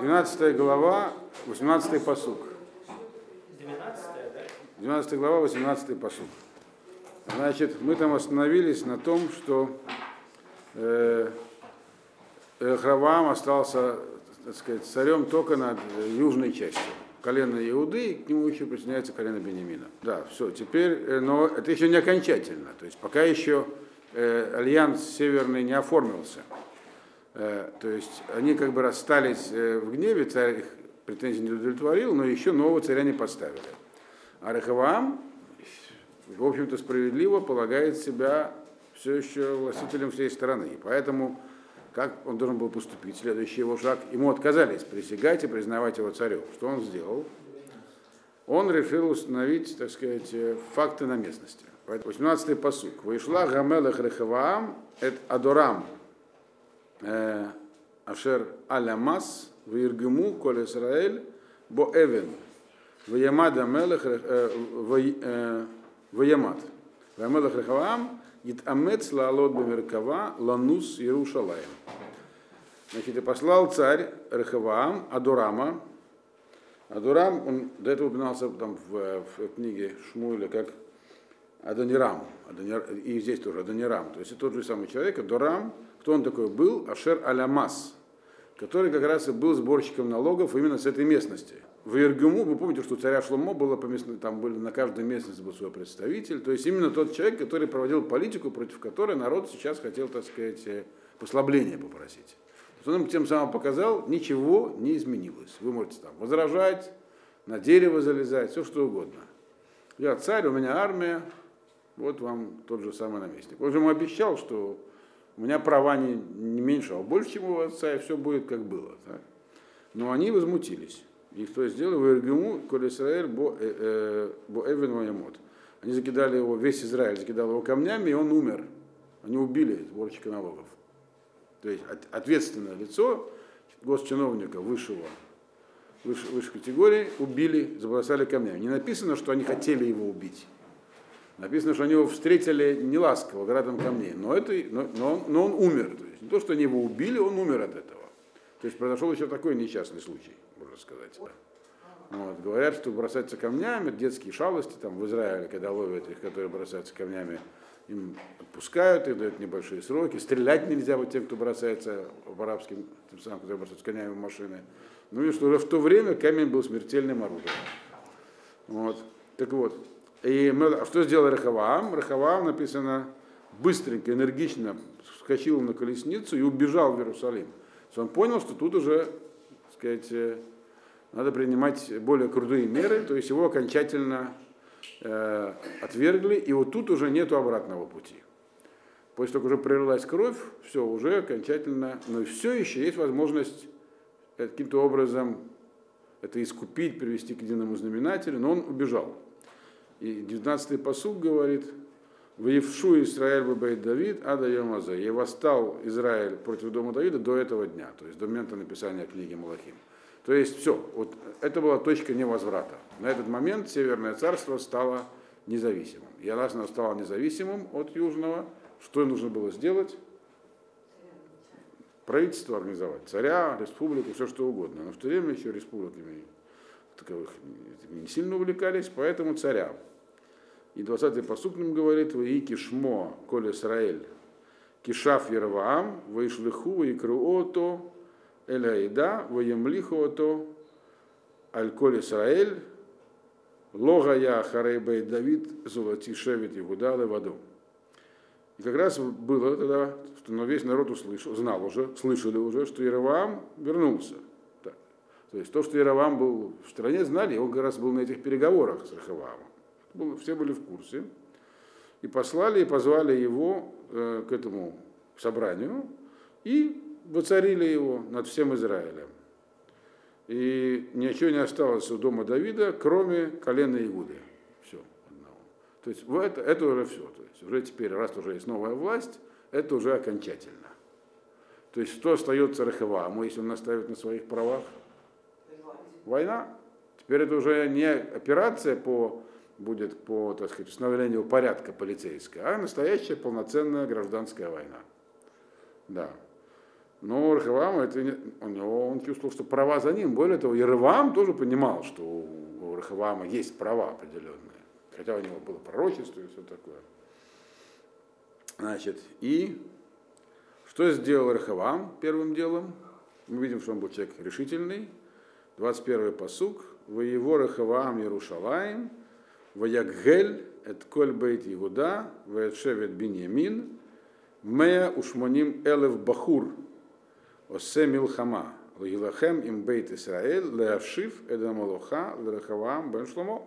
12 глава, 18 посук. 12 да? 12 глава, 18 посуд. Значит, мы там остановились на том, что э, Храваам остался, так сказать, царем только над южной частью. Колено Иуды, и к нему еще присоединяется колено Бенемина. Да, все, теперь, э, но это еще не окончательно. То есть пока еще э, альянс северный не оформился. Э, то есть они как бы расстались э, в гневе, царь их претензий не удовлетворил, но еще нового царя не поставили. А Рехаваам, в общем-то, справедливо полагает себя все еще властителем всей страны. Поэтому, как он должен был поступить, следующий его шаг, ему отказались присягать и признавать его царем. Что он сделал? Он решил установить, так сказать, факты на местности. 18-й посук. Вышла Гамелах Рехаваам, это Адорам, э, Ашер Алямас, Виргему, Коль Исраэль, Бо Эвен, Ваямад Амелах, Ваямад. Ваямелах Рехаваам, Итамец Лаалот Бамеркава, Ланус Иерушалаем. Значит, и послал царь Рехаваам Адурама. Адурам, он до этого упоминался там в, в книге Шмуэля как Адонирам, Адонир, и здесь тоже Адонирам. То есть это тот же самый человек, Адурам, кто он такой был? Ашер Алямас, который как раз и был сборщиком налогов именно с этой местности. В Иргуму, вы помните, что у царя Шломо было по местности, там были на каждой местности был свой представитель, то есть именно тот человек, который проводил политику, против которой народ сейчас хотел, так сказать, послабления попросить. Он им тем самым показал, ничего не изменилось. Вы можете там возражать, на дерево залезать, все что угодно. Я царь, у меня армия, вот вам тот же самый наместник. Он же ему обещал, что у меня права не, не меньше, а больше, чем у отца, и все будет как было. Так? Но они возмутились. И кто сделал? Вергему, коль Израиль, бо э, эвен моемот. Они закидали его, весь Израиль закидал его камнями, и он умер. Они убили сборщика налогов. То есть ответственное лицо госчиновника высшего, выше, выше категории убили, забросали камнями. Не написано, что они хотели его убить. Написано, что они его встретили неласково, градом камней. Но, это, но, но, он, но он умер. То есть не то, что они его убили, он умер от этого. То есть произошел еще такой несчастный случай, можно сказать. Вот. Говорят, что бросаться камнями, детские шалости там в Израиле, когда ловят их, которые бросаются камнями, им отпускают, их дают небольшие сроки. Стрелять нельзя вот тем, кто бросается в арабским, тем самым, кто бросается камнями в машины. Ну и что уже в то время камень был смертельным оружием. Вот. Так вот, и что сделал Рахаваам? Рахаваам написано быстренько, энергично вскочил на колесницу и убежал в Иерусалим. Он понял, что тут уже, так сказать, э, надо принимать более крутые меры, то есть его окончательно э, отвергли, и вот тут уже нет обратного пути. После того, как уже пролилась кровь, все, уже окончательно, но все еще есть возможность каким-то образом это искупить, привести к единому знаменателю, но он убежал. И 19-й посуд говорит, Воевшу Израиль бабай Давид, а даем Аза. И восстал Израиль против дома Давида до этого дня, то есть до момента написания книги Малахим. То есть все, вот это была точка невозврата. На этот момент Северное царство стало независимым. И раз оно стало независимым от Южного, что нужно было сделать? Правительство организовать, царя, республику, все что угодно. Но в то время еще республиками таковых не сильно увлекались, поэтому царя. И 20-й посук нам говорит, «Ваи кишмо, коль Исраэль, кишав Ерваам, ваишлиху, ваикруото, эляида, ваемлихуото, аль коль Исраэль, лога я харейбей Давид, золоти шевит Игуда воду. И как раз было тогда, что весь народ услышал, знал уже, слышали уже, что Иераваам вернулся. То есть то, что Яровам был в стране, знали, он как раз был на этих переговорах с Рахавамом. Все были в курсе. И послали, и позвали его э, к этому собранию, и воцарили его над всем Израилем. И ничего не осталось у дома Давида, кроме колена Игуды. Все. Одного. То есть это, это уже все. То есть уже теперь, раз уже есть новая власть, это уже окончательно. То есть что остается Рахаваму, если он наставит на своих правах? Война. Теперь это уже не операция по, будет по так сказать, установлению порядка полицейского, а настоящая полноценная гражданская война. Да. Но Рахавам, это, не- него, он чувствовал, что права за ним. Более того, Яровам тоже понимал, что у Рахавама есть права определенные. Хотя у него было пророчество и все такое. Значит, и что сделал Рахавам первым делом? Мы видим, что он был человек решительный. 21-й посук. Воево Рахаваам Ярушалаем, Ваяггель, эт коль бейт Игуда, Ваэтшевет Биньямин, Мея ушмоним элев бахур, осе милхама, Лагилахем им бейт Исраэль, леавшив эдамалоха, лерахавам бен Шломо.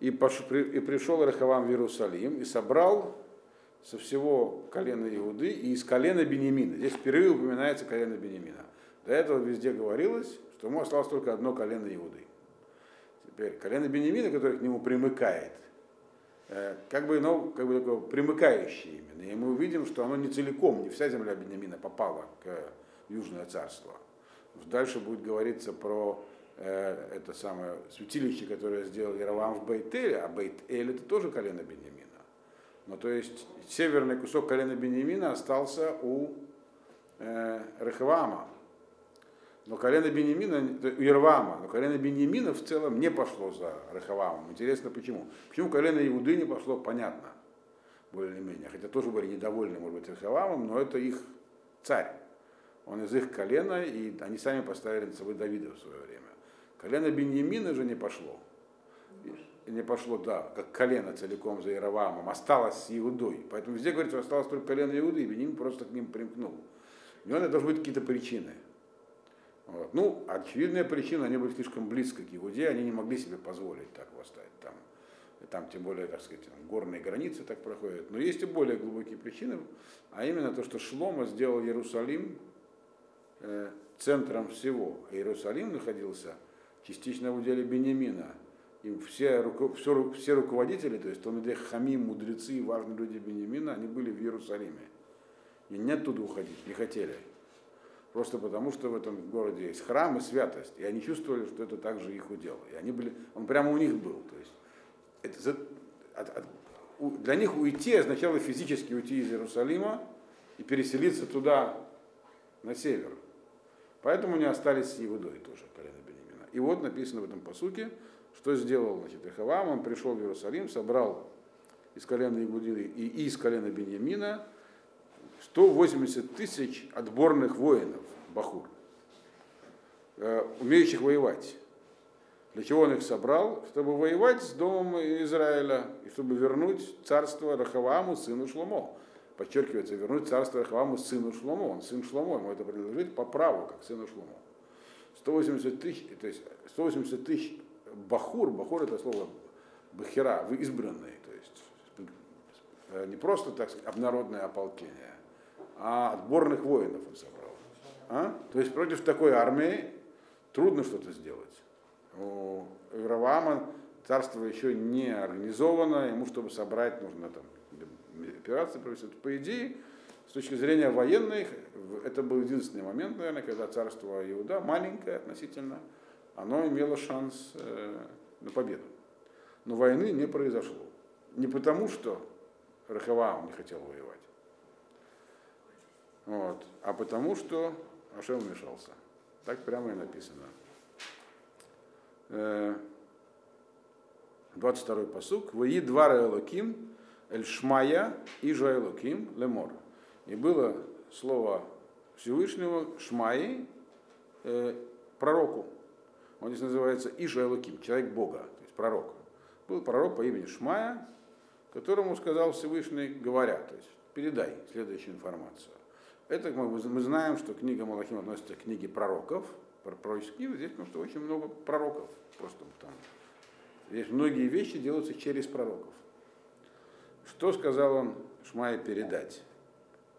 И пришел Рахавам в Иерусалим и собрал со всего колена Иуды и из колена Бенемина. Здесь впервые упоминается колено Бенемина. До этого везде говорилось, что ему осталось только одно колено Иуды. Теперь колено Бенемина, которое к нему примыкает, э, как бы, ну, как бы такое примыкающее именно. И мы увидим, что оно не целиком, не вся земля Бенемина попала к Южное царство. Дальше будет говориться про э, это самое святилище, которое сделал Яровам в Бейтеле, а Бейт-Эль это тоже колено Бенемина. Ну, то есть северный кусок колена Бенемина остался у э, Рехавама. Но колено Бенемина, у Ервама, но колено Бенемина в целом не пошло за Рехавамом. Интересно почему. Почему колено Иуды не пошло, понятно, более-менее. Хотя тоже были недовольны, может быть, Рехавамом, но это их царь. Он из их колена, и они сами поставили над собой Давида в свое время. Колено Беньямина же не пошло. Не пошло, да, как колено целиком за Яровамом, осталось с Иудой. Поэтому везде говорится, что осталось только колено Иуды, и Беним просто к ним примкнул. У него должны быть какие-то причины. Вот. Ну, очевидная причина, они были слишком близко к Иуде, они не могли себе позволить так восстать там. Там, тем более, так сказать, горные границы так проходят. Но есть и более глубокие причины, а именно то, что Шлома сделал Иерусалим э, центром всего. Иерусалим находился частично в уделе Бениамина. И все, руко- все, все руководители, то есть Томиде Хамим, мудрецы и важные люди Бениамина, они были в Иерусалиме. И не оттуда уходить, не хотели. Просто потому, что в этом городе есть храм и святость. И они чувствовали, что это также их удел. И они были, он прямо у них был. То есть это, от- от- у- для них уйти означало физически уйти из Иерусалима и переселиться туда, на север. Поэтому они остались с Иудой тоже, колено Бенемина. И вот написано в этом посуке, что сделал значит, Рехавам, он пришел в Иерусалим, собрал из колена Иуды и из колена Беньямина 180 тысяч отборных воинов, Бахур, э, умеющих воевать. Для чего он их собрал? Чтобы воевать с домом Израиля и чтобы вернуть царство Рахаваму, сыну Шломо. Подчеркивается, вернуть царство Рахаваму, сыну Шломо. Он сын Шломо, ему это принадлежит по праву, как сыну Шломо. 180 тысяч, то есть 180 тысяч бахур, бахур это слово бахира, вы избранные, то есть э, не просто, так сказать, обнародное ополчение, а отборных воинов он собрал. А? То есть против такой армии трудно что-то сделать. У Равама царство еще не организовано, ему, чтобы собрать, нужно там операции провести. По идее, с точки зрения военной, в- это был единственный момент, наверное, когда царство Иуда, маленькое относительно, оно имело шанс э, на победу. Но войны не произошло. Не потому, что Рахаваам не хотел воевать, вот, а потому, что Ашем вмешался. Так прямо и написано. Э, 22-й посук. Вои двара Элоким, Эль Шмая и Элоким Лемор. И было слово Всевышнего Шмаи э, пророку. Он здесь называется Иша Элоким, человек Бога, то есть пророк. Был пророк по имени Шмая, которому сказал Всевышний, говоря, то есть передай следующую информацию. Это мы, мы знаем, что книга Малахим относится к книге пророков, про пророческие здесь потому что очень много пророков, просто потому. Здесь многие вещи делаются через пророков. Что сказал он Шмае передать?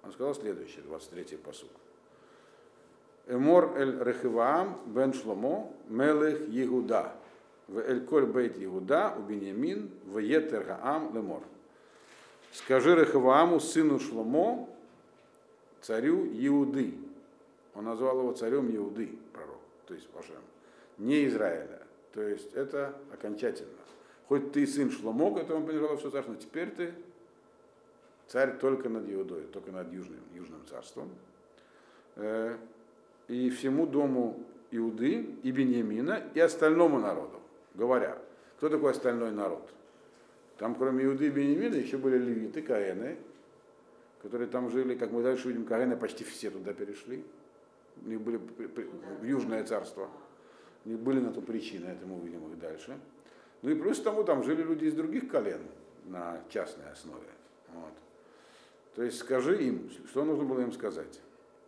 Он сказал следующее, 23-й посук. Эмор эль Рехиваам бен Шломо мелех Егуда. В эль коль бейт Егуда у Беньямин в етер Гаам лемор. Скажи Рехивааму, сыну Шломо, царю Иуды. Он назвал его царем Иуды, пророк, то есть Пашем, не Израиля. То есть это окончательно. Хоть ты сын Шломо, которому принадлежало все царство, но теперь ты царь только над Иудой, только над Южным, Южным царством. э, и всему дому Иуды и Беньямина и остальному народу, говоря, кто такой остальной народ? Там кроме Иуды и Беньямина еще были левиты, каэны, которые там жили, как мы дальше видим, каэны почти все туда перешли, у них были в Южное царство, у них были на то причины, это мы увидим их дальше. Ну и плюс к тому там жили люди из других колен на частной основе. Вот. То есть скажи им, что нужно было им сказать.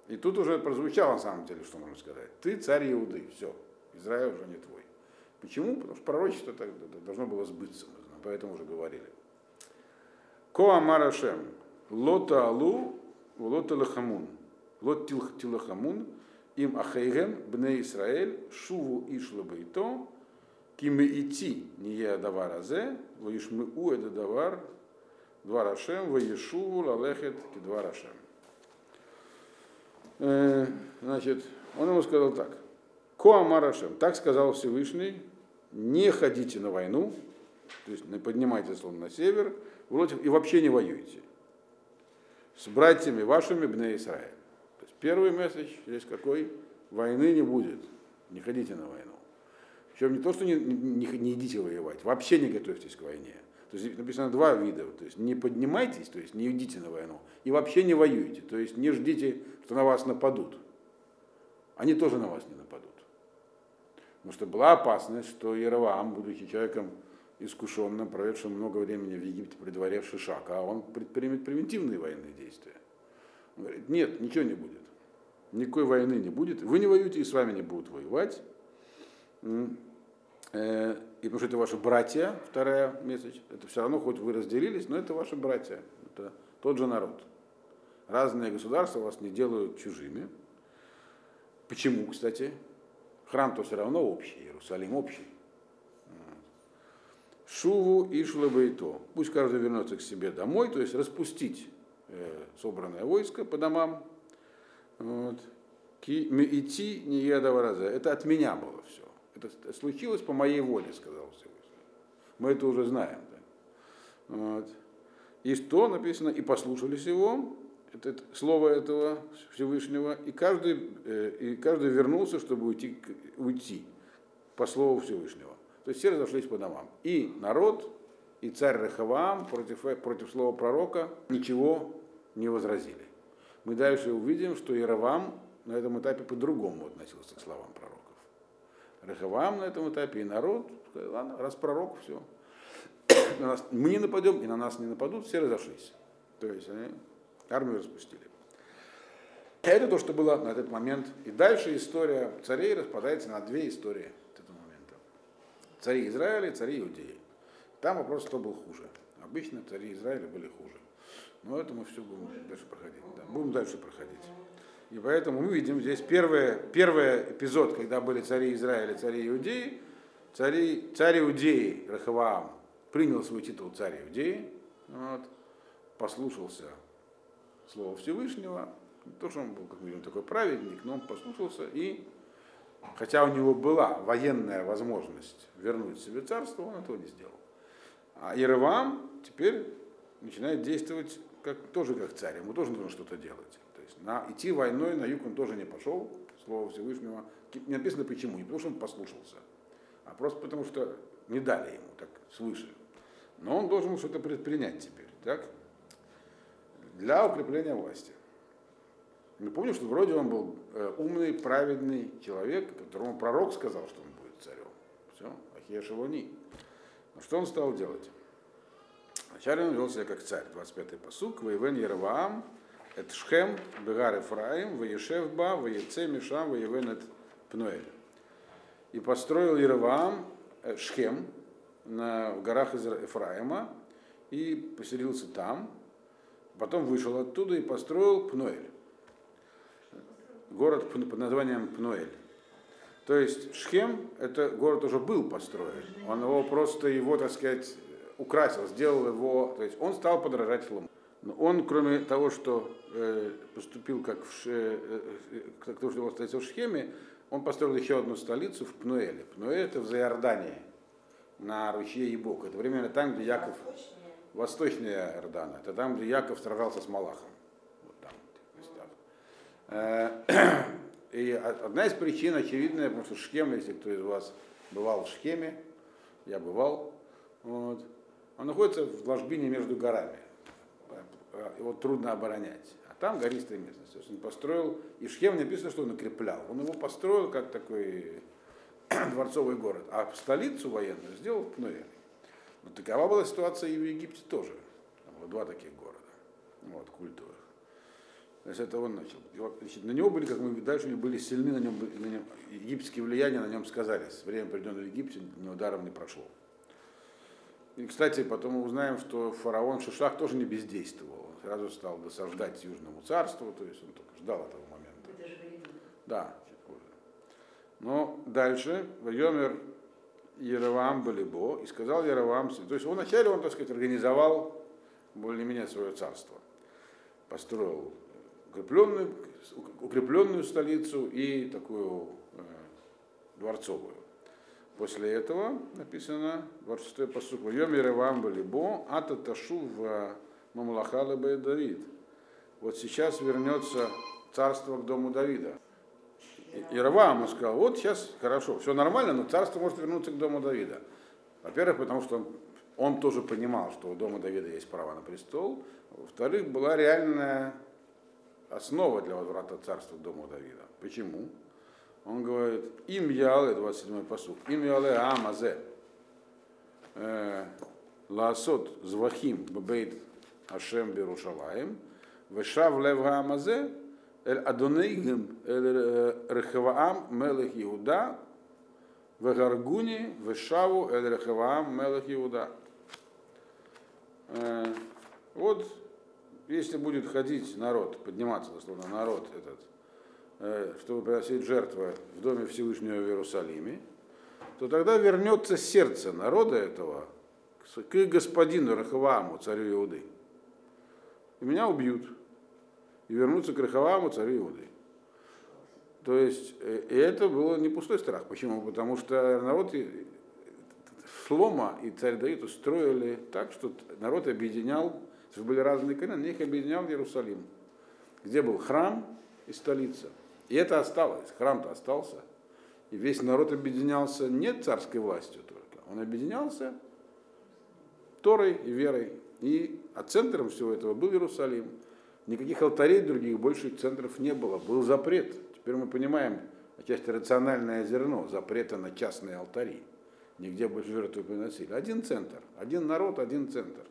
И тут уже прозвучало на самом деле, что можно сказать. Ты царь Иуды, все, Израиль уже не твой. Почему? Потому что пророчество должно было сбыться, поэтому уже говорили. Коамарашем, лота алу, лота лахамун, лот тилахамун, им ахейгем, бне Исраэль, шуву ишло бейто, киме идти не я давар азе, ваишмыу это давар, два рашем, ваешуву лалехет ки два рашем. Э, значит, он ему сказал так. Коамарашем, так сказал Всевышний, не ходите на войну, то есть не поднимайте слон на север, и вообще не воюйте с братьями вашими Бне Израиль. То есть первый месседж здесь какой? Войны не будет, не ходите на войну. Причем не то, что не, не, не идите воевать, вообще не готовьтесь к войне. То есть написано два вида. То есть не поднимайтесь, то есть не идите на войну, и вообще не воюйте. То есть не ждите, что на вас нападут. Они тоже на вас не нападут. Потому что была опасность, что Яроваам, будучи человеком искушенным, проведшим много времени в Египте при дворе Шишака, а он предпримет превентивные военные действия. Он говорит, нет, ничего не будет. Никакой войны не будет. Вы не воюете, и с вами не будут воевать. Э, и потому что это ваши братья, вторая месседж, это все равно, хоть вы разделились, но это ваши братья, это тот же народ. Разные государства вас не делают чужими. Почему, кстати? Храм-то все равно общий, Иерусалим общий. Шуву и шлабайто. Пусть каждый вернется к себе домой, то есть распустить э, собранное войско по домам. Идти не ядова Это от меня было все. Это случилось по моей воле, сказал Всевышний. Мы это уже знаем. Да? Вот. И что написано? И послушались его, это, это, слово этого Всевышнего, и каждый, э, и каждый вернулся, чтобы уйти, уйти по слову Всевышнего. То есть все разошлись по домам. И народ, и царь Рахаваам против, против слова пророка ничего не возразили. Мы дальше увидим, что Яровам на этом этапе по-другому относился к словам пророка. Рехавам на этом этапе, и народ, сказал, ладно, раз пророк, все. Мы не нападем, и на нас не нападут, все разошлись. То есть они армию распустили. Это то, что было на этот момент. И дальше история царей распадается на две истории. Цари Израиля и цари Иудеи. Там вопрос, кто был хуже. Обычно цари Израиля были хуже. Но это мы все будем дальше проходить. Да, будем дальше проходить. И поэтому мы видим здесь первый, первый эпизод, когда были цари Израиля, цари Иудеи. Цари, царь Иудеи, Рахаваам, принял свой титул царь Иудеи, вот, послушался слова Всевышнего. Не то, что он был, как мы видим, такой праведник, но он послушался и, хотя у него была военная возможность вернуть себе царство, он этого не сделал. А Иераваам теперь начинает действовать как, тоже как царь, ему тоже нужно что-то делать на, идти войной на юг он тоже не пошел, слово Всевышнего. Не написано почему, не потому что он послушался, а просто потому что не дали ему так свыше. Но он должен что-то предпринять теперь, так? Для укрепления власти. Мы помним, что вроде он был э, умный, праведный человек, которому пророк сказал, что он будет царем. Все, Ахия. Но что он стал делать? Вначале он вел себя как царь, 25-й посук, Воевен Яроваам, это Шхем, Бегар Ефраим, Ваешевба, Ваеце, Мишам, Воевен от Пнуэль. И построил Яроваам э, Шхем на, в горах Ефраима и поселился там. Потом вышел оттуда и построил Пнуэль. Город под названием Пнуэль. То есть Шхем, это город уже был построен. Он его просто его, так сказать, украсил, сделал его, то есть он стал подражать Лому. Но он, кроме того, что э, поступил как в, э, э, как то, что его столица в Шхеме, он построил еще одну столицу в Пнуэле. Пнуэль это в Заиордании, на ручье Ебок. Это примерно там, где Яков... Восточная Иордана. Это там, где Яков сражался с Малахом. Э, И одна из причин очевидная, потому что Шхем, если кто из вас бывал в Шхеме, я бывал, вот, он находится в ложбине между горами. Э, Его трудно оборонять. А там гористая местность. То есть он построил, и в Шхеме написано, что он укреплял. Он его построил как такой дворцовый город, а столицу военную сделал в Пнуэле. Но такова была ситуация и в Египте тоже. Там было два таких города, вот, культовых. Есть это он начал. Значит, на него были, как мы дальше были сильны, на нем, на нем египетские влияния на нем сказались. Время, проведенное в Египте, ни ударом не прошло. И, кстати, потом мы узнаем, что фараон Шишах тоже не бездействовал. Он сразу стал досаждать Южному царству, то есть он только ждал этого момента. Это же время. Да. Но дальше, Вайомер Яровам Балибо, и сказал Яровам, то есть он вначале, он, так сказать, организовал более-менее свое царство. Построил укрепленную, укрепленную столицу и такую э, дворцовую. После этого написано 26-й посук. Вайом Яровам Балибо, ата ташу в Мамлахала Давид. Вот сейчас вернется царство к дому Давида. И- Иераваам ему сказал, вот сейчас хорошо, все нормально, но царство может вернуться к дому Давида. Во-первых, потому что он тоже понимал, что у дома Давида есть право на престол. Во-вторых, была реальная основа для возврата царства к дому Давида. Почему? Он говорит, им яле, 27-й посуд, им яле амазе, э, лаасот звахим ббейт Ашем Берушалаем, вешав лев амазе, эль адонейгем, эль рехаваам мелех Иуда, вегаргуни, вешаву, эль рехаваам мелех Иуда. Э, Вот, если будет ходить народ, подниматься, дословно, народ этот, э, чтобы приносить жертвы в доме Всевышнего в Иерусалиме, то тогда вернется сердце народа этого к господину Рахавааму, царю Иуды. И меня убьют. И вернутся к Рахавааму, царю Иуды. То есть, э, и это было не пустой страх. Почему? Потому что народ Шлома и царь Давид устроили так, что народ объединял, что были разные колены, их объединял Иерусалим, где был храм и столица. И это осталось, храм-то остался. И весь народ объединялся не царской властью только, он объединялся Торой и верой. И, а центром всего этого был Иерусалим. Никаких алтарей других больших центров не было. Был запрет. Теперь мы понимаем отчасти рациональное зерно запрета на частные алтари. Нигде больше жертвы приносили. Один центр. Один народ, один центр.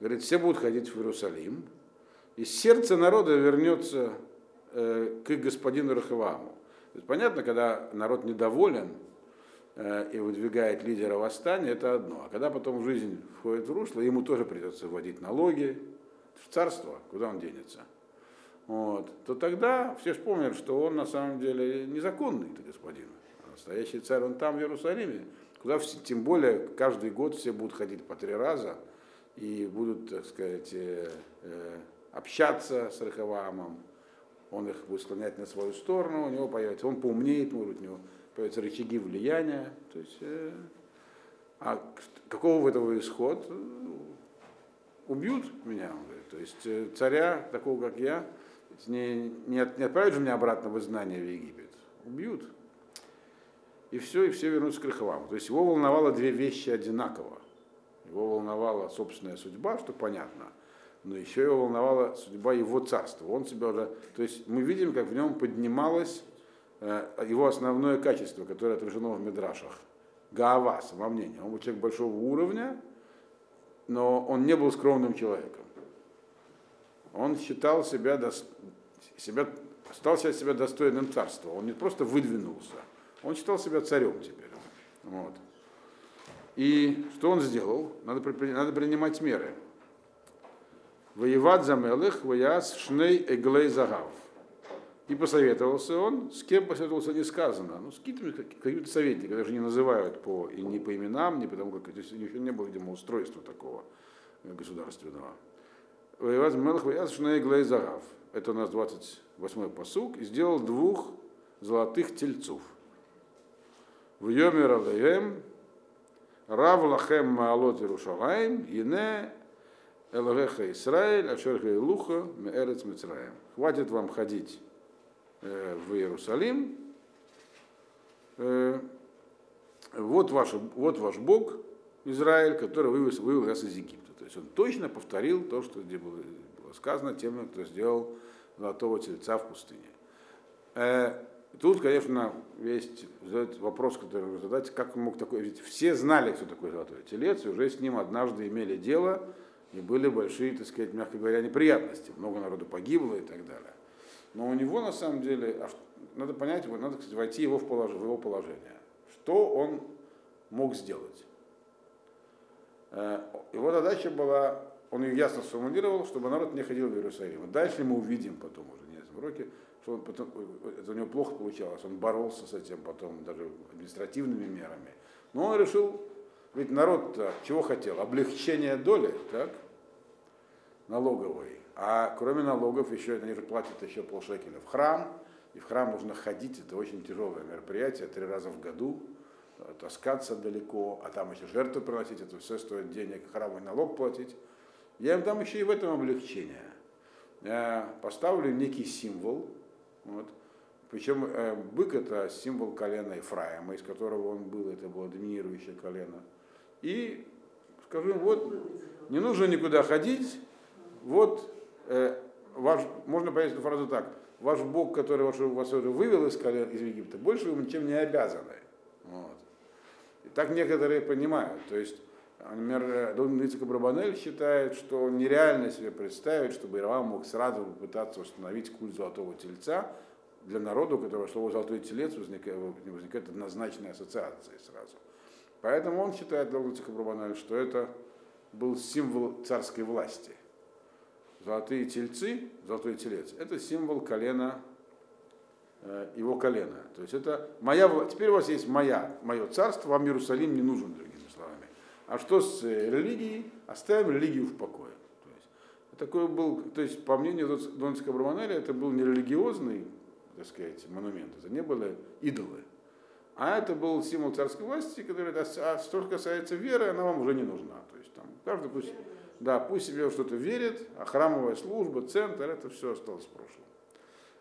Говорит, все будут ходить в Иерусалим. И сердце народа вернется э, к господину Рахаваму. То понятно, когда народ недоволен, э, и выдвигает лидера восстания, это одно. А когда потом жизнь входит в русло, ему тоже придется вводить налоги в царство, куда он денется. Вот. То тогда все вспомнят, что он на самом деле незаконный это господин. А настоящий царь, он там, в Иерусалиме, куда все, тем более каждый год все будут ходить по три раза и будут, так сказать, э, э, общаться с Рахавамом, он их будет склонять на свою сторону, у него появится, он поумнеет, может у него появятся рычаги влияния. То есть, э, а какого в этого исход? Э, Убьют меня, он говорит. То есть э, царя, такого как я, не, не, от- не отправят же меня обратно в изгнание в Египет. Убьют. И все, и все вернутся к Рахаваму. То есть его волновало две вещи одинаково. Его волновала собственная судьба, что понятно, но еще его волновала судьба его царства. Он себя уже, то есть мы видим, как в нем поднималось э, его основное качество, которое отражено в Мидрашах. Гаава, самомнение. Он был человек большого уровня, но он не был скромным человеком. Он считал себя, дос- себя стал считать себя достойным царства. Он не просто выдвинулся, он считал себя царем теперь. Вот. И что он сделал? Надо, надо принимать меры. Воевать за мелых, вояз шней эглей загав. И посоветовался он, с кем посоветовался не сказано, ну, с какими-то какими советниками, даже не называют по, и не по именам, не потому как, то есть еще не было, видимо, устройства такого э, государственного. Воевать за мелых, вояз шней эглей загав. Это у нас 28-й посук. И сделал двух золотых тельцов. В Йомер Алеем, Рав Лахем Маалот Иерушалаем, Ине Элогеха Исраэль, Ашерха Илуха, Меэрец Мицраем. Хватит вам ходить э, в Иерусалим. Э, вот, ваш, вот ваш Бог, Израиль, который вывел, вывел нас из Египта. То есть он точно повторил то, что было, сказано тем, кто сделал золотого тельца в пустыне. Тут, конечно, есть вопрос, который нужно задать, как мог такой, ведь все знали, кто такой золотой телец, и уже с ним однажды имели дело, и были большие, так сказать, мягко говоря, неприятности. Много народу погибло и так далее. Но у него, на самом деле, надо понять, надо, кстати, войти его в, полож, в его положение. Что он мог сделать? Э, его задача была, он ее ясно сформулировал, чтобы народ не ходил в Иерусалим. Дальше мы увидим потом уже, не в уроке, что он потом, это у него плохо получалось, он боролся с этим потом даже административными мерами. Но он решил, ведь народ чего хотел? Облегчение доли, так? налоговой. А кроме налогов еще они же платят еще полшекеля в храм, и в храм нужно ходить, это очень тяжелое мероприятие, три раза в году, таскаться далеко, а там еще жертвы приносить, это все стоит денег, храму налог платить. Я им дам еще и в этом облегчение. Я поставлю некий символ, вот. причем э, бык это символ колена Ефраима, из которого он был, это было доминирующее колено. И скажу вот, не нужно никуда ходить, вот э, ваш, можно понять эту фразу так, ваш Бог, который вас, вас уже вывел из, колен, из Египта, больше вы ничем не обязаны. Вот. И так некоторые понимают. То есть, например, Дон Ицек Брабанель считает, что нереально себе представить, чтобы Иравам мог сразу попытаться установить культ золотого тельца для народа, у которого слово золотой телец возникает, возникает однозначная ассоциация сразу. Поэтому он считает, Дон Брабанель, что это был символ царской власти – Золотые тельцы, золотой телец, это символ колена, э, его колена. То есть это моя, теперь у вас есть моя, мое царство, вам Иерусалим не нужен, словами. А что с э, религией? Оставим религию в покое. То есть, такой был, то есть по мнению Донского Браманеля, это был не религиозный, так сказать, монумент, это не были идолы. А это был символ царской власти, который, а что касается веры, она вам уже не нужна. То есть там каждый пусть да, пусть себе что-то верит, а храмовая служба, центр, это все осталось в прошлом.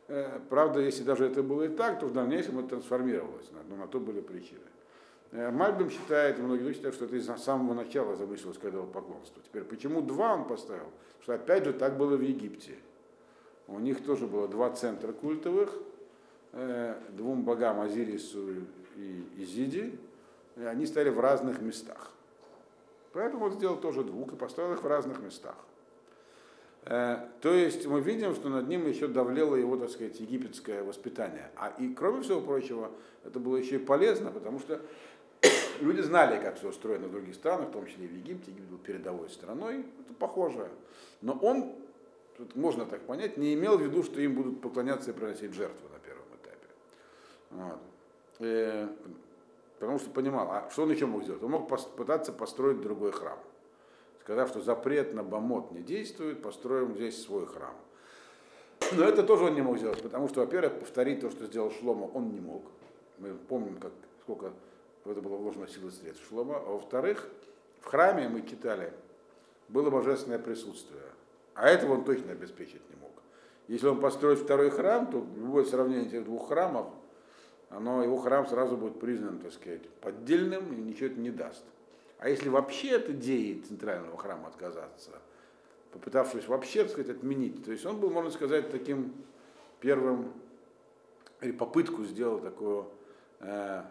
Э, правда, если даже это было и так, то в дальнейшем это трансформировалось, но на то были причины. Э, Мальбим считает, многие считают, что это из самого начала замыслилось когда поклонство. Теперь, почему два он поставил? Потому что опять же так было в Египте. У них тоже было два центра культовых, э, двум богам Азирису и Изиди, они стояли в разных местах. Поэтому он сделал тоже двух и поставил их в разных местах. Э, то есть мы видим, что над ним еще давлело его, так сказать, египетское воспитание. А и кроме всего прочего, это было еще и полезно, потому что люди знали, как все устроено в других странах, в том числе и в Египте. Египет был передовой страной, это похоже. Но он, тут можно так понять, не имел в виду, что им будут поклоняться и приносить жертвы на первом этапе. Вот. Э, потому что понимал, а что он еще мог сделать? Он мог пытаться построить другой храм. Сказав, что запрет на бомот не действует, построим здесь свой храм. Но это тоже он не мог сделать, потому что, во-первых, повторить то, что сделал Шлома, он не мог. Мы помним, как, сколько в это было вложено силы средств Шлома. А во-вторых, в храме мы читали, было божественное присутствие. А этого он точно обеспечить не мог. Если он построит второй храм, то любое сравнение этих двух храмов оно, его храм сразу будет признан, так сказать, поддельным и ничего это не даст. А если вообще от идеи центрального храма отказаться, попытавшись вообще, так сказать, отменить, то есть он был, можно сказать, таким первым, или попытку сделал такого э,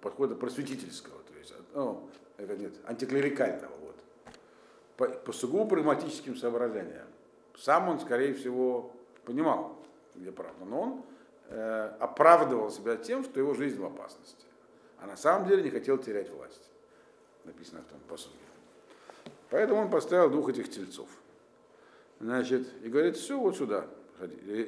подхода просветительского, то есть, ну, это нет, антиклерикального, вот, по, по сугубо прагматическим соображениям. Сам он, скорее всего, понимал, где правда, но он Э, оправдывал себя тем, что его жизнь в опасности. А на самом деле не хотел терять власть. Написано в том посуде. Поэтому он поставил двух этих тельцов. Значит, и говорит, все, вот сюда.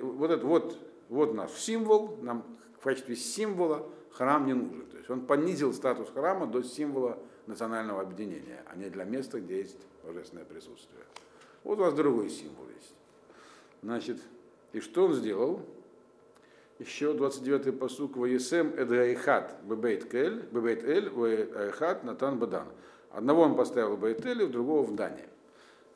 Вот это вот, вот наш символ, нам в качестве символа храм не нужен. То есть он понизил статус храма до символа национального объединения, а не для места, где есть божественное присутствие. Вот у вас другой символ есть. Значит, и что он сделал? еще 29-й посук וישם את האחד בבית קל, בבית אל, ואת האחד נתן בדן. Одного он поставил в Бейт Эль, другого в Дане.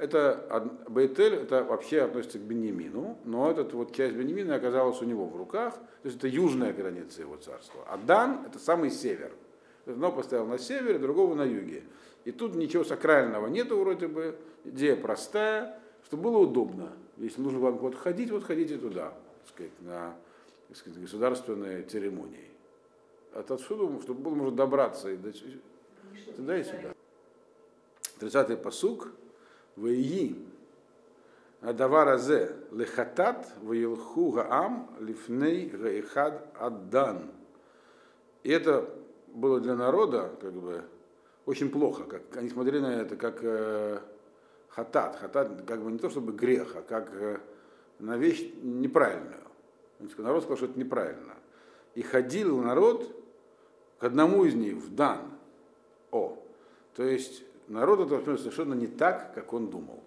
Это Бейтель, это вообще относится к Беньямину, но эта вот часть Беньямина оказалась у него в руках, то есть это южная граница его царства. А Дан это самый север. Одно поставил на севере, другого на юге. И тут ничего сакрального нету вроде бы, идея простая, чтобы было удобно. Если нужно вам вот ходить, вот ходите туда, так сказать, на так сказать, государственные церемонии. От отсюда, чтобы было можно добраться и до- туда и сюда. 30-й посук. Ваи Адавар азе лехатат ваилху гаам лифней гаихад аддан. И это было для народа как бы очень плохо. Как, они смотрели на это как э, хатат. Хатат как бы не то чтобы грех, а как э, на вещь неправильную. Народ сказал, что это неправильно. И ходил народ к одному из них, в Дан. О. То есть народ это воспринял совершенно не так, как он думал.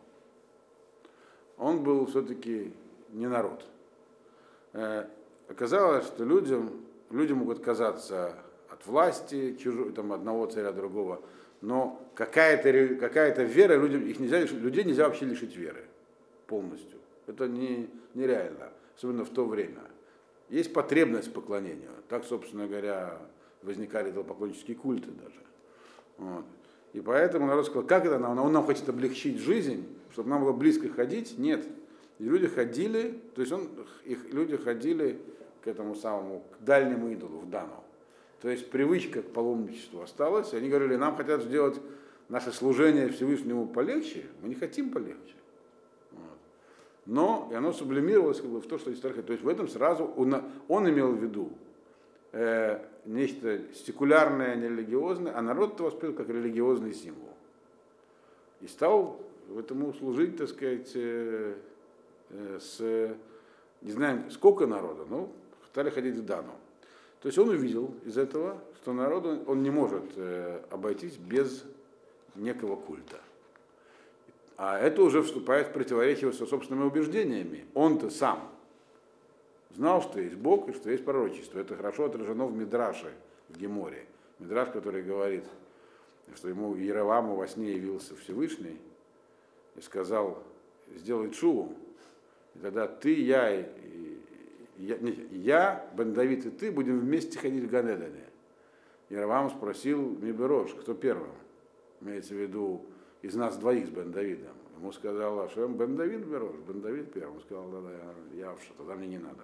Он был все-таки не народ. Э, оказалось, что людям, люди могут отказаться от власти, чужой, там, одного царя, другого, но какая-то, какая-то вера, людям, их нельзя, людей нельзя вообще лишить веры полностью. Это не, нереально, особенно в то время. Есть потребность поклонению. Так, собственно говоря, возникали поклоннические культы даже. Вот. И поэтому народ сказал, как это нам? Он нам хочет облегчить жизнь, чтобы нам было близко ходить? Нет. И люди ходили, то есть он, их, люди ходили к этому самому, к дальнему идолу, в Дану. То есть привычка к паломничеству осталась, и они говорили, нам хотят сделать наше служение Всевышнему полегче, мы не хотим полегче. Вот. Но и оно сублимировалось как бы, в то, что история. То есть в этом сразу он, он имел в виду э, нечто секулярное, нерелигиозное, а народ это воспринял как религиозный символ. И стал этому служить, так сказать, э, э, с, не знаем сколько народа, но стали ходить в Дану. То есть он увидел из этого, что народу он не может э, обойтись без некого культа. А это уже вступает в противоречие со собственными убеждениями. Он-то сам знал, что есть Бог и что есть пророчество. Это хорошо отражено в Мидраше, в Геморе. Мидраш, который говорит, что ему Яроваму во сне явился Всевышний и сказал, сделай чуву, и тогда ты, я, и, я, не, я, Бен Давид и ты будем вместе ходить в Ганедане. Яровам спросил Миберош, кто первым? Имеется в виду из нас двоих с Бен Давидом. Ему сказал Ашем, Бен Давид Берош, Бен Давид первым. Он сказал, да, да, я, что, тогда мне не надо.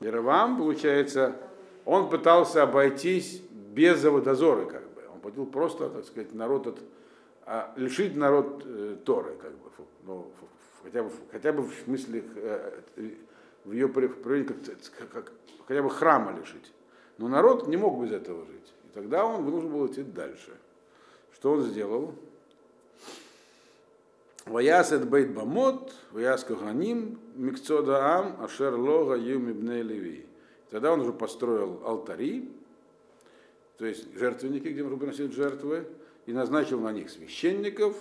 Яровам, получается, он пытался обойтись без дозора, как бы. Он хотел просто, так сказать, народ от, а, лишить народ э, Торы, как бы, ну, хотя бы, хотя бы в смысле э, в ее проявлении как, как, хотя бы храма лишить. Но народ не мог без этого жить. И тогда он должен был идти дальше. Что он сделал? Ваясет бейт бамот, ваяс каганим, микцодаам, ашер лога юм ибне леви. Тогда он уже построил алтари, то есть жертвенники, где можно приносить жертвы, и назначил на них священников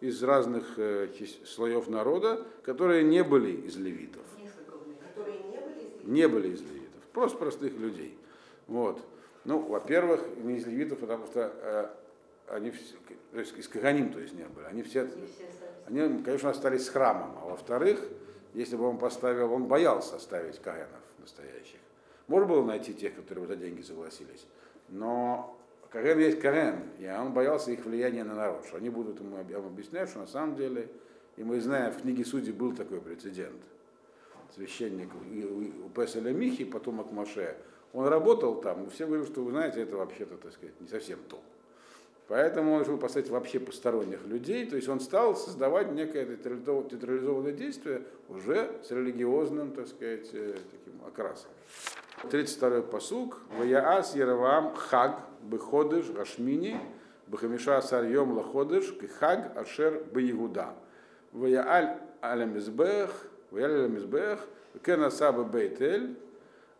из разных э, слоев народа, которые не были из левитов. Не были из Не левитов, просто простых людей. Вот. Ну, во-первых, не из левитов, потому что э, они все, то есть из Каганим, то есть не были. Они все, они, конечно, остались с храмом. А во-вторых, если бы он поставил, он боялся оставить Каганов настоящих. Можно было найти тех, которые за деньги согласились. Но Каген есть Каген, и он боялся их влияния на народ, что они будут ему объяснять, что на самом деле, и мы знаем, в книге Судей был такой прецедент. Священник у Песеля Михи, потомок Маше, он работал там, и все говорили, что вы знаете, это вообще-то, так сказать, не совсем то. Поэтому он решил поставить вообще посторонних людей, то есть он стал создавать некое театрализованное действие уже с религиозным, так сказать, таким окрасом. 32-й посук. ויעש ירבעם חג בחדש השמיני בחמשה עשר יום לחדש כחג אשר ביהודה. ויעל על המזבח ויעל על המזבח כן עשה בבית אל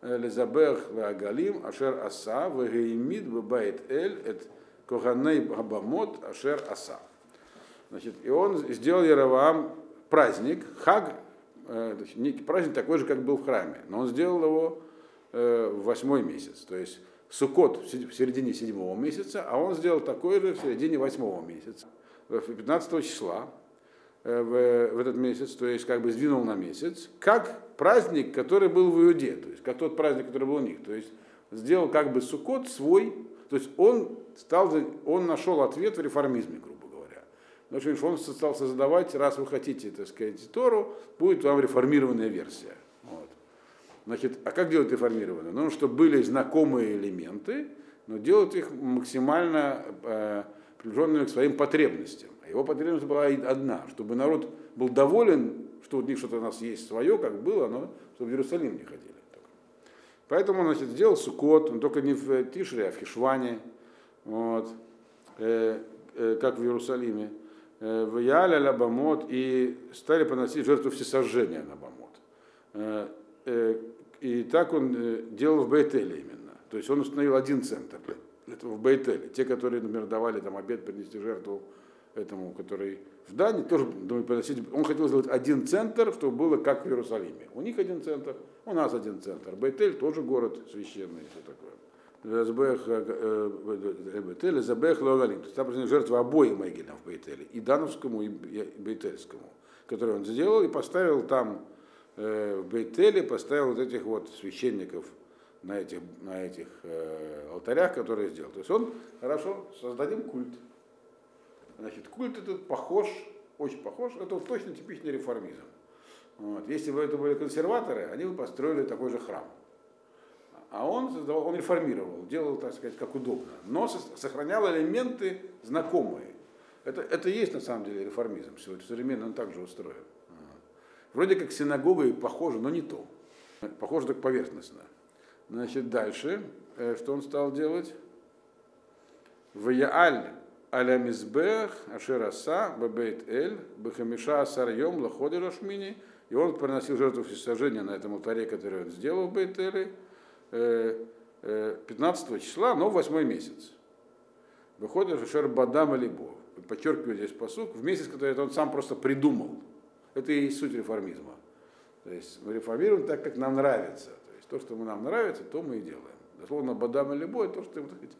לזבח לעגלים אשר עשה והעמיד בבית אל את כהני הבמות אשר עשה. Значит, и он сделал Яровам праздник, хаг, э, праздник такой же, как был в храме, но он сделал его э, в восьмой месяц, то есть Сукот в середине седьмого месяца, а он сделал такой же в середине восьмого месяца. 15 числа э, в, в этот месяц, то есть как бы сдвинул на месяц, как праздник, который был в Иуде, то есть как тот праздник, который был у них. То есть сделал как бы Суккот свой, то есть он стал, он нашел ответ в реформизме, грубо говоря. Что он стал создавать, раз вы хотите, так сказать, Тору, будет вам реформированная версия. Вот. Значит, а как делать реформированную? Ну, чтобы были знакомые элементы, но делать их максимально э, приближенными к своим потребностям. А его потребность была одна, чтобы народ был доволен, что у них что-то у нас есть свое, как было, но чтобы в Иерусалим не ходили. Поэтому он значит, сделал сукот, он только не в Тишре, а в Хишване, вот, э, э, как в Иерусалиме, э, в Яле Лабамот, и стали поносить жертву всесожжения на Бамот. Э, э, и так он делал в Бейтеле именно. То есть он установил один центр этого в Бейтеле. Те, которые, например, давали там обед принести жертву этому, который в Дании, тоже думаю, приносить. Он хотел сделать один центр, чтобы было как в Иерусалиме. У них один центр, у нас один центр. Бейтель тоже город священный и все такое. Забех, Логалим. То есть там жертва обоим Мегелям в Бейтеле, и Дановскому, и Бейтельскому, который он сделал и поставил там в Бейтеле, поставил вот этих вот священников на этих, на этих алтарях, которые сделал. То есть он, хорошо, создадим культ. Значит, культ этот похож, очень похож, это точно типичный реформизм. Вот. Если бы это были консерваторы, они бы построили такой же храм. А он создавал, он реформировал, делал, так сказать, как удобно, но сохранял элементы знакомые. Это, это и есть на самом деле реформизм. Сегодня современно он также устроен. Вроде как синагога и похоже, но не то. Похоже так поверхностно. Значит, дальше, э, что он стал делать? В Яаль аля мизбех ашераса бабейт эль бахамиша асарьем лаходи рашмини. И он приносил жертву всесожжения на этом алтаре, который он сделал в Бейтеле, 15 э, э, числа, но в 8 месяц. Выходит Шер Бадам Алибо. Подчеркиваю здесь посук, в месяц, который он сам просто придумал. Это и суть реформизма. То есть мы реформируем так, как нам нравится есть то, что нам нравится, то мы и делаем. Дословно бадам или бой, то, что так сказать,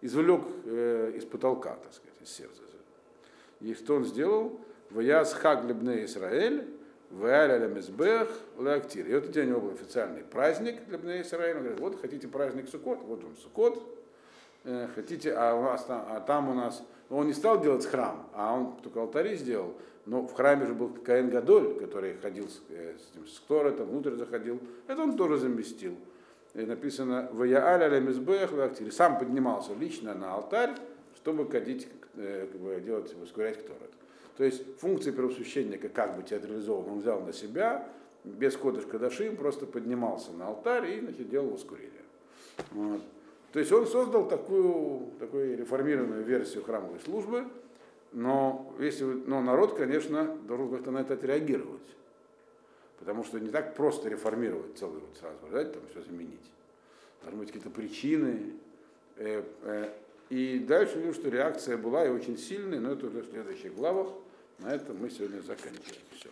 извлек э, из потолка, так сказать, из сердца. И что он сделал? Ваяс хаг лебне Израиль, Леактир. И вот день него был официальный праздник для Бне Израиля. Он говорит, вот хотите праздник Сукот, вот он Сукот, э, хотите, а, у вас там, а там у нас, он не стал делать храм, а он только алтари сделал, но в храме же был Каин Гадоль, который ходил с, э, с, этим, Торотом, внутрь заходил. Это он тоже заместил. И написано в Яаля Мизбех Сам поднимался лично на алтарь, чтобы ходить, э, как бы, делать, ускорять Торот. То есть функции первосвященника как бы театрализованы, он взял на себя, без кодыш кадашим, просто поднимался на алтарь и значит, делал ускорение. Вот. То есть он создал такую, такую реформированную версию храмовой службы, но, если, но народ, конечно, должен как-то на это отреагировать. Потому что не так просто реформировать целый вот сразу, взять там все заменить. Должны быть какие-то причины. Э, э, и дальше вижу, что реакция была и очень сильная, но это уже в следующих главах. На этом мы сегодня заканчиваем. Все.